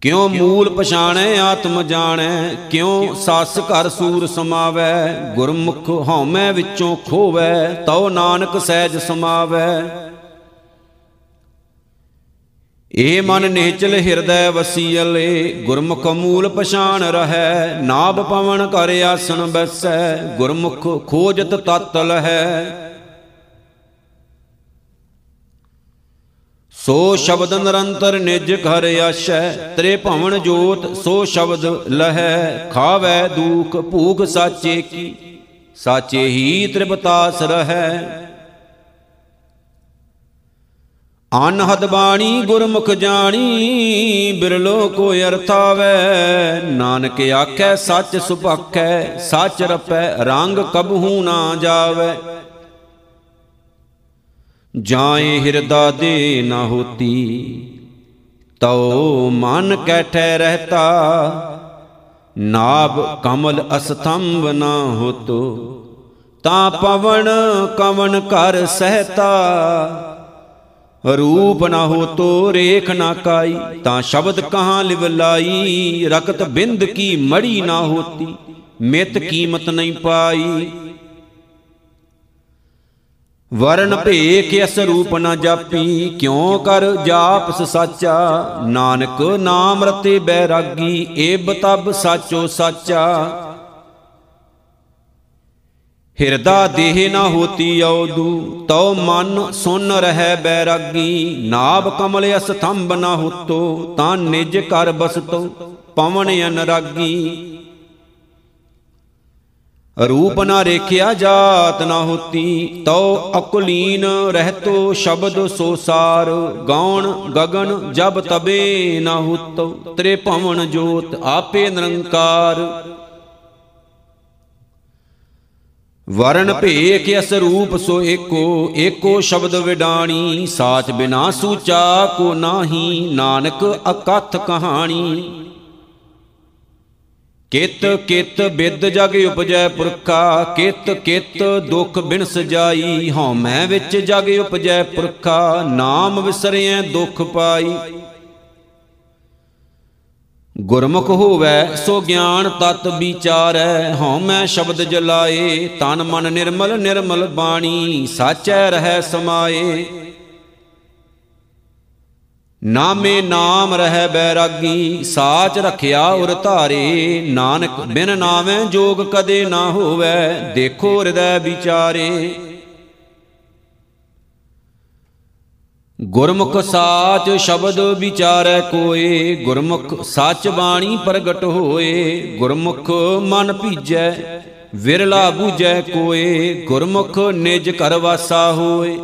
ਕਿਉ ਮੂਲ ਪਛਾਣੈ, ਆਤਮ ਜਾਣੈ, ਕਿਉ ਸਸ ਘਰ ਸੂਰ ਸਮਾਵੈ। ਗੁਰਮੁਖ ਹਉਮੈ ਵਿੱਚੋਂ ਖੋਵੈ, ਤਉ ਨਾਨਕ ਸਹਿਜ ਸਮਾਵੈ। ਏ ਮਨ ਨਿਹਚਲ ਹਿਰਦੈ ਵਸੀਲੇ ਗੁਰਮੁਖ ਮੂਲ ਪਛਾਨ ਰਹੈ, ਨਾਭ ਪਵਨ ਕਰ ਆਸਣ ਬੈਸੈ, ਗੁਰਮੁਖ ਖੋਜਤ ਤਤ ਲਹੈ। ਸੋ ਸ਼ਬਦ ਨਿਰੰਤਰ ਨਿਜ ਘਰ ਆਸ਼ੈ, ਤ੍ਰੇ ਭਵਨ ਜੋਤ ਸੋ ਸ਼ਬਦ ਲਹੈ, ਖਾਵੈ ਦੂਖ ਭੂਖ ਸਾਚੇ ਕੀ, ਸਾਚੇ ਹੀ ਤ੍ਰਿਪਤਾਸ ਰਹੈ। ਅਨਹਦ ਬਾਣੀ ਗੁਰਮੁਖ ਜਾਣੀ, ਬਿਰਲੋ ਕੋ ਅਰਥਾਵੇ। ਨਾਨਕ ਆਖੈ, ਸੱਚ ਸੁਭਾਖੈ, ਸੱਚ ਰਪੈ, ਰੰਗ ਕਬਹੂ ਨਾ ਜਾਵੇ। ਜਾਏ ਹਿਰਦਾ ਦੇ ਨਾ ਹੋਤੀ, ਤਉ ਮਨ ਕੈਠੈ ਰਹਤਾ। ਨਾਭ ਕਮਲ ਅਸਤੰਭ ਨਾ ਹੋਤੋ, ਤਾਂ ਪਵਨ ਕਵਨ ਕਰ ਸਹਤਾ। ਰੂਪ ਨਾ ਹੋ ਤੋ ਰੇਖ ਨਾ ਕਾਈ, ਤਾਂ ਸ਼ਬਦ ਕਹਾਂ ਲਿਵ ਲਾਈ? ਰਕਤ ਬਿੰਦ ਕੀ ਮੜੀ ਨਾ ਹੋਤੀ, ਮਿਤ ਕੀਮਤ ਨਹੀਂ ਪਾਈ। ਵਰਨ ਭੇਖ ਅਸ ਰੂਪ ਨਾ ਜਾਪੀ, ਕਿਉ ਕਰ ਜਾਪਸ ਸਾਚਾ? ਨਾਨਕ ਨਾਮ ਰਤੇ ਬੈਰਾਗੀ ਏ ਬਤਬ ਸਾਚੋ ਸਾਚਾ। ਹਿਰਦਾ ਦੇਹ ਨਾ ਹੋਤੀ ਔਦੂ, ਤਉ ਮਨ ਸੁਨ ਰਹਿ ਬੈਰਾਗੀ। ਨਾਭ ਕਮਲ ਅਸਥੰਭ ਨਾ ਹੋਤੋ, ਤਾਂ ਨਿਜ ਕਰ ਬਸਤੋ, ਪਵਨ ਅਨਰਾਗੀ। ਰੂਪ ਨਾ ਰੇਖਿਆ ਜਾਤ ਨਾ ਹੋਤੀ, ਤਉ ਅਕਲੀਨ ਰਹਿਤੋ ਸ਼ਬਦ ਸੋ ਸਾਰ। ਗਾਉਣ ਗਗਨ ਜਬ ਤਬੇ ਨਾ ਹੋਤੋ ਤ੍ਰੇ ਭਵਨ ਜੋਤ ਆਪੇ ਨਿਰੰਕਾਰ। ਵਰਨ ਭੇਖ ਅਸ ਰੂਪ ਸੋ ਏਕੋ ਏਕੋ ਸ਼ਬਦ ਵਿਡਾਣੀ, ਸਾਚ ਬਿਨਾ ਸੂਚਾ ਕੋ ਨਾਹੀ, ਨਾਨਕ ਅਕਥ ਕਹਾਣੀ। ਕਿਤ ਕਿਤ ਬਿਦ ਜਗ ਉਪਜੈ ਪੁਰਖਾ, ਕਿਤ ਕਿਤ ਦੁਖ ਬਿਨ ਸਜਾਈ ਹਉਮੈ ਵਿੱਚ ਜਗ ਉਪਜੈ ਪੁਰਖਾ, ਨਾਮ ਵਿਸਰਿਐ ਦੁਖ ਪਾਈ। ਗੁਰਮੁਖ ਹੋਵੈ ਸੋ ਗਿਆਨ ਤਤ ਵਿਚਾਰੈ ਹਉਮੈ ਸ਼ਬਦ ਜਲਾਏ, ਤਨ ਮਨ ਨਿਰਮਲ ਨਿਰਮਲ ਬਾਣੀ, ਸਾਚੈ ਰਹਿ ਸਮਾਏ। ਨਾਮੇ ਨਾਮ ਰਹਿ ਬੈਰਾਗੀ, ਸਾਚ ਰਖਿਆ ਉਰ ਧਾਰੇ, ਨਾਨਕ ਬਿਨ ਨਾਵੇਂ ਜੋਗ ਕਦੇ ਨਾ ਹੋਵੇ, ਦੇਖੋ ਹਿਰਦੈ ਵਿਚਾਰੇ। ਗੁਰਮੁਖ ਸਾਚ ਸ਼ਬਦ ਵਿਚਾਰੈ ਕੋਏ, ਗੁਰਮੁਖ ਸੱਚ ਬਾਣੀ ਪ੍ਰਗਟ ਹੋਏ, ਗੁਰਮੁਖ ਮਨ ਭੀਜੈ, ਵਿਰਲਾ ਬੂਝੈ ਕੋਏ, ਗੁਰਮੁਖ ਨਿਜ ਘਰ ਵਾਸਾ ਹੋਏ।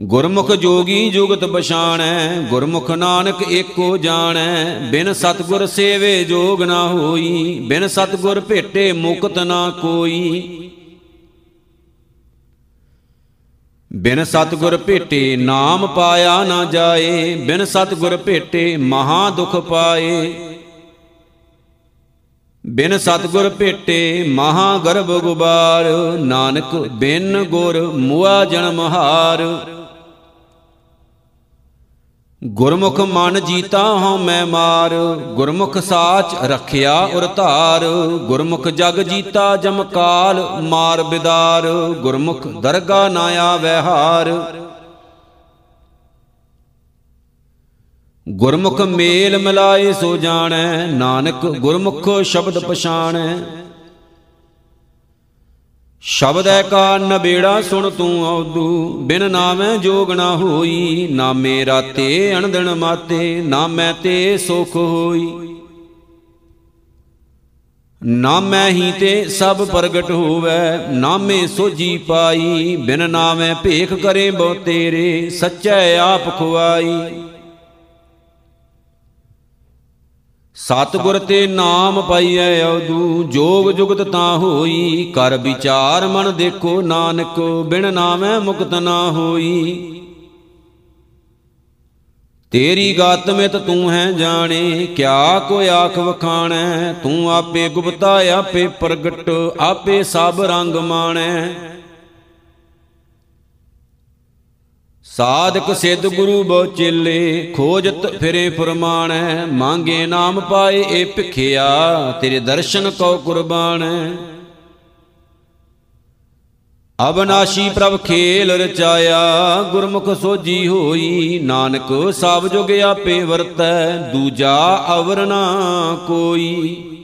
ਗੁਰਮੁਖ ਜੋਗੀ ਜੁਗਤ ਪਛਾਣੈ, ਗੁਰਮੁਖ ਨਾਨਕ ਏਕੋ ਜਾਣੈ, ਬਿਨ ਸਤਗੁਰ ਸੇਵੇ ਜੋਗ ਨਾ ਹੋਈ, ਬਿਨ ਸਤਗੁਰ ਭੇਟੇ ਮੁਕਤ ਨਾ ਕੋਈ। ਬਿਨ ਸਤਗੁਰ ਭੇਟੇ ਨਾਮ ਪਾਇਆ ਨਾ ਜਾਏ, ਬਿਨ ਸਤਗੁਰ ਭੇਟੇ ਮਹਾ ਦੁਖ ਪਾਏ। ਬਿਨ ਸਤਗੁਰ ਭੇਟੇ ਮਹਾ ਗਰਭ ਗੁਬਾਰ, ਨਾਨਕ ਬਿਨ ਗੁਰ ਮੁਆ ਜਨਮ ਹਾਰ। ਗੁਰਮੁਖ ਮਨ ਜੀਤਾ ਹਉ ਮੈਂ ਮਾਰ, ਗੁਰਮੁਖ ਸਾਚ ਰਖਿਆ ਉਰ ਧਾਰ, ਗੁਰਮੁਖ ਜਗ ਜੀਤਾ ਜਮ ਕਾਲ, ਮਾਰ ਬਿਦਾਰ, ਗੁਰਮੁਖ ਦਰਗਾ ਨਾ ਆਵੈ ਹਾਰ। ਗੁਰਮੁਖ ਮੇਲ ਮਿਲਾਏ ਸੋ ਜਾਣੈ, ਨਾਨਕ ਗੁਰਮੁਖ ਸ਼ਬਦ ਪਛਾਣੈ। ਸ਼ਬਦ ਹੈ ਕਾ ਨਬੇੜਾ ਸੁਣ ਤੂੰ ਔਦੂ, ਬਿਨ ਨਾਮੈ ਜੋਗ ਨਾ ਹੋਈ, ਨਾਮੇ ਰਾਤੇ ਅਣਦਣ ਮਾਤੇ, ਨਾਮੈ ਤੇ ਸੁਖ ਹੋਈ। ਨਾਮੈ ਹੀ ਤੇ ਸਭ ਪ੍ਰਗਟ ਹੋਵੈ, ਨਾਮੇ ਸੋਜੀ ਪਾਈ, ਬਿਨ ਨਾਮੈ ਭੇਖ ਕਰੇ ਬੋ ਤੇਰੇ ਸੱਚੈ ਆਪ ਖੁਆਈ। ਸਤਿਗੁਰ ਤੇ ਨਾਮ ਪਾਈਐ ਔਦੂ ਜੋਗ ਜੁਗਤ ਤਾਂ ਹੋਈ। ਕਰ ਵਿਚਾਰ ਮਨ ਦੇਖੋ ਨਾਨਕ, ਬਿਨ ਨਾਮੈ ਮੁਕਤ ਨਾ ਹੋਈ। ਤੇਰੀ ਗਤ ਮਿਤ ਤੂੰ ਹੈ ਜਾਣੇ, ਕਿਆ ਕੋ ਆਖ ਵਖਾਣੈ? ਤੂੰ ਆਪੇ ਗੁਪਤਾ, ਆਪੇ ਪ੍ਰਗਟ, ਆਪੇ ਸਭ ਰੰਗ ਮਾਣੈ। ਸਾਧਕ ਸਿੱਧ ਗੁਰੂ ਬੋ ਚੇਲੇ ਖੋਜਤ ਫਿਰੇ ਫਰਮਾਣੈ ਮੰਗੇ ਨਾਮ ਪਾਏ ਏ ਭਿਖਿਆ, ਤੇਰੇ ਦਰਸ਼ਨ ਕਉ ਕੁਰਬਾਨੈ। ਅਬਨਾਸ਼ੀ ਪ੍ਰਭ ਖੇਲ ਰਚਾਇਆ, ਗੁਰਮੁਖ ਸੋਜੀ ਹੋਈ, ਨਾਨਕ ਸਭ ਜੁਗ ਆਪੇ ਵਰਤੈ, ਦੂਜਾ ਅਵਰ ਨਾ ਕੋਈ।